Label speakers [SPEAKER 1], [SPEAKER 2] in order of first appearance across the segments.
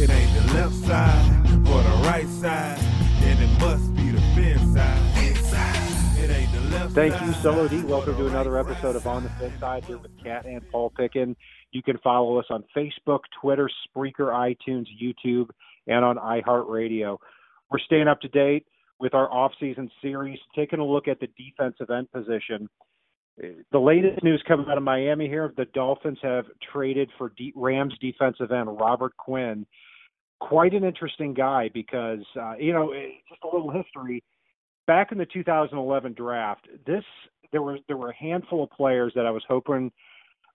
[SPEAKER 1] it ain't the left side or the right side, then it must be the fin side. It ain't the left
[SPEAKER 2] Thank
[SPEAKER 1] side
[SPEAKER 2] you, Solo D. Welcome to another
[SPEAKER 1] right
[SPEAKER 2] episode of. On the Fin Side here with Kat and Paul Pickin. You can follow us on Facebook, Twitter, Spreaker, iTunes, YouTube, and on iHeartRadio. We're staying up to date with our off-season series, taking a look at the defensive end position. The latest news coming out of Miami here: the Dolphins have traded for D- Rams defensive end Robert Quinn. Quite an interesting guy because uh, you know eh, just a little history. Back in the 2011 draft, this there were there were a handful of players that I was hoping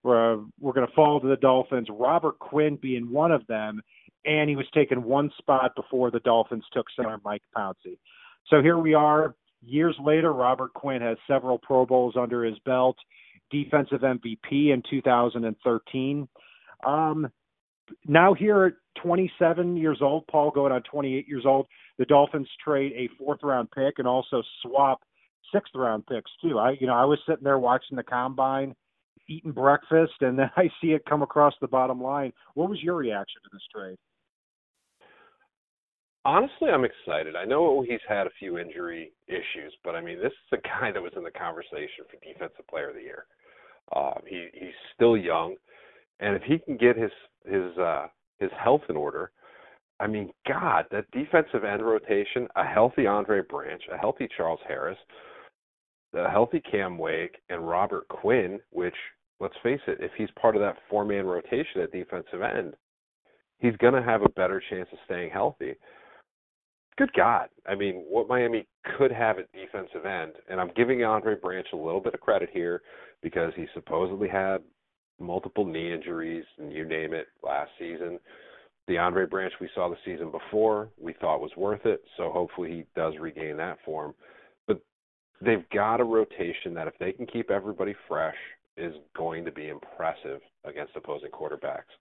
[SPEAKER 2] were were going to fall to the Dolphins. Robert Quinn being one of them, and he was taken one spot before the Dolphins took center Mike Pouncey. So here we are, years later. Robert Quinn has several Pro Bowls under his belt, defensive MVP in 2013. Um, now here at 27 years old, Paul going on 28 years old, the Dolphins trade a fourth round pick and also swap sixth round picks too. I you know I was sitting there watching the combine, eating breakfast, and then I see it come across the bottom line. What was your reaction to this trade?
[SPEAKER 3] Honestly, I'm excited. I know he's had a few injury issues, but I mean, this is a guy that was in the conversation for Defensive Player of the Year. Um, he he's still young, and if he can get his his uh, his health in order, I mean, God, that defensive end rotation, a healthy Andre Branch, a healthy Charles Harris, a healthy Cam Wake, and Robert Quinn, which let's face it, if he's part of that four man rotation at defensive end, he's going to have a better chance of staying healthy good God. I mean, what Miami could have at defensive end, and I'm giving Andre Branch a little bit of credit here because he supposedly had multiple knee injuries and you name it last season. The Andre Branch we saw the season before, we thought was worth it, so hopefully he does regain that form. But they've got a rotation that if they can keep everybody fresh is going to be impressive against opposing quarterbacks.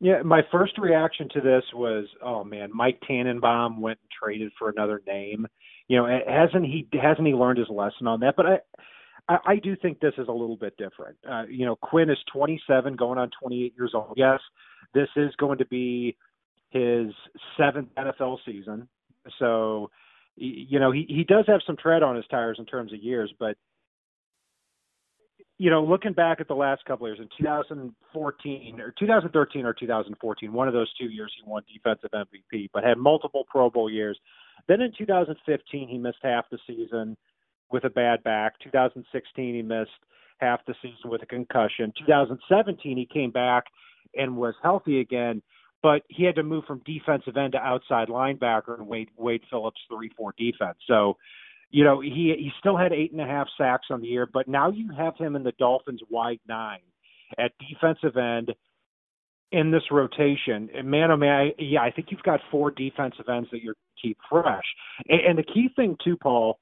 [SPEAKER 2] Yeah, my first reaction to this was, oh man, Mike Tannenbaum went and traded for another name. You know, hasn't he hasn't he learned his lesson on that? But I I, I do think this is a little bit different. Uh, you know, Quinn is 27, going on 28 years old. Yes, this is going to be his seventh NFL season, so you know he he does have some tread on his tires in terms of years, but you know, looking back at the last couple of years in 2014 or 2013 or 2014, one of those two years he won defensive MVP, but had multiple Pro Bowl years. Then in 2015 he missed half the season with a bad back. 2016 he missed half the season with a concussion. 2017 he came back and was healthy again, but he had to move from defensive end to outside linebacker and Wade Wade Phillips three four defense. So you know, he he still had eight and a half sacks on the year, but now you have him in the Dolphins wide nine at defensive end in this rotation. And man, oh man, I, yeah, I think you've got four defensive ends that you're keep fresh. And, and the key thing too, Paul,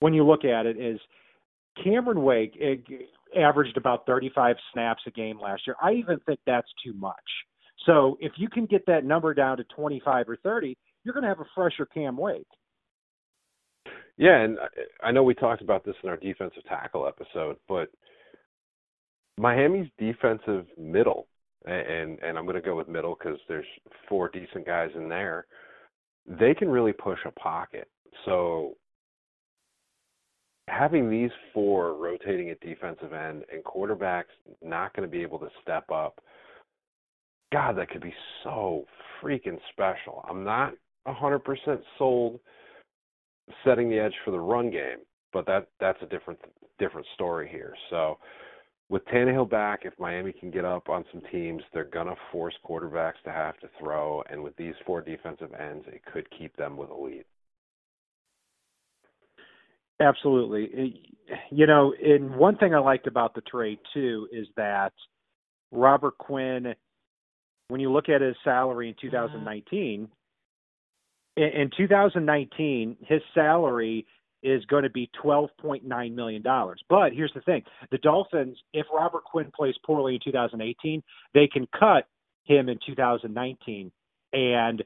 [SPEAKER 2] when you look at it, is Cameron Wake it, averaged about 35 snaps a game last year. I even think that's too much. So if you can get that number down to 25 or 30, you're going to have a fresher Cam Wake.
[SPEAKER 3] Yeah, and I know we talked about this in our defensive tackle episode, but Miami's defensive middle, and and I'm going to go with middle because there's four decent guys in there. They can really push a pocket. So having these four rotating at defensive end and quarterbacks not going to be able to step up, God, that could be so freaking special. I'm not 100% sold setting the edge for the run game, but that that's a different different story here. So with Tannehill back, if Miami can get up on some teams, they're gonna force quarterbacks to have to throw, and with these four defensive ends, it could keep them with a lead.
[SPEAKER 2] Absolutely. You know, and one thing I liked about the trade too is that Robert Quinn, when you look at his salary in mm-hmm. 2019, in 2019, his salary is going to be $12.9 million. But here's the thing the Dolphins, if Robert Quinn plays poorly in 2018, they can cut him in 2019 and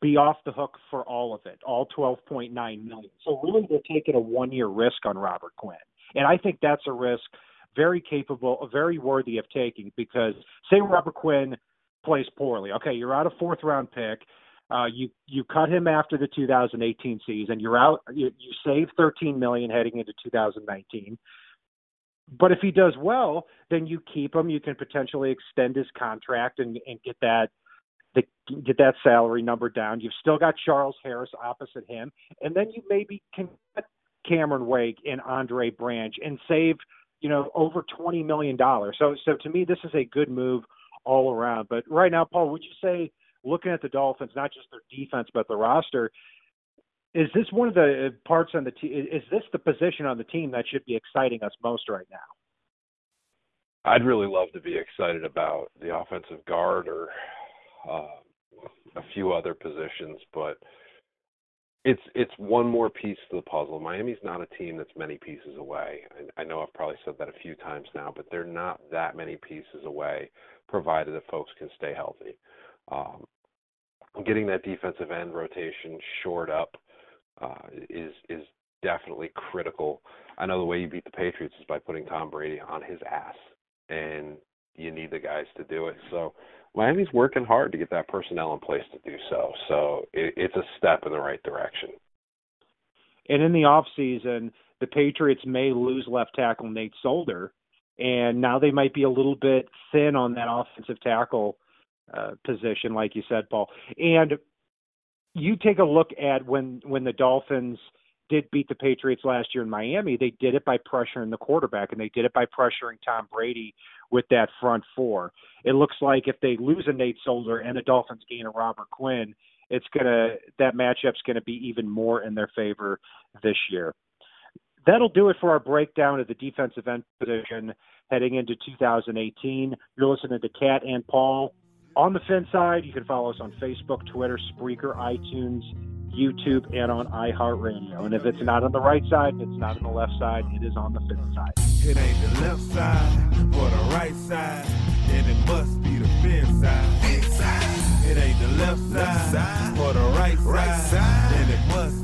[SPEAKER 2] be off the hook for all of it, all 12.9 million. So really they're taking a one year risk on Robert Quinn. And I think that's a risk very capable, very worthy of taking because say Robert Quinn plays poorly. Okay, you're out a fourth round pick. Uh, you you cut him after the 2018 season. You're out. You, you save 13 million heading into 2019. But if he does well, then you keep him. You can potentially extend his contract and, and get that the, get that salary number down. You've still got Charles Harris opposite him, and then you maybe can cut Cameron Wake and Andre Branch and save you know over twenty million dollars. So so to me, this is a good move all around. But right now, Paul, would you say looking at the Dolphins, not just their defense but the roster? Is this one of the parts on the team? Is this the position on the team that should be exciting us most right now?
[SPEAKER 3] I'd really love to be excited about the offensive guard or uh, a few other positions, but it's it's one more piece to the puzzle. Miami's not a team that's many pieces away. I, I know I've probably said that a few times now, but they're not that many pieces away, provided that folks can stay healthy. Um, getting that defensive end rotation shored up uh, is is definitely critical. I know the way you beat the Patriots is by putting Tom Brady on his ass, and you need the guys to do it. So Miami's working hard to get that personnel in place to do so. So it, it's a step in the right direction.
[SPEAKER 2] And in the off season, the Patriots may lose left tackle Nate Solder, and now they might be a little bit thin on that offensive tackle uh, position, like you said, Paul. And you take a look at when when the Dolphins did beat the Patriots last year in Miami, they did it by pressuring the quarterback and they did it by pressuring Tom Brady with that front four. It looks like if they lose a Nate Solder and the Dolphins gain a Robert Quinn, it's gonna that matchup's gonna be even more in their favor this year. That'll do it for our breakdown of the defensive end position heading into 2018. You're listening to Cat and Paul. On the Fin side, you can follow us on Facebook, Twitter, Spreaker, iTunes, YouTube, and on iHeartRadio. And if it's not on the right side, it's not on the left side, it is on the Fin side.
[SPEAKER 1] It ain't the left side or the right side, and it must be the Fin side. It ain't the left side or the right side, and it must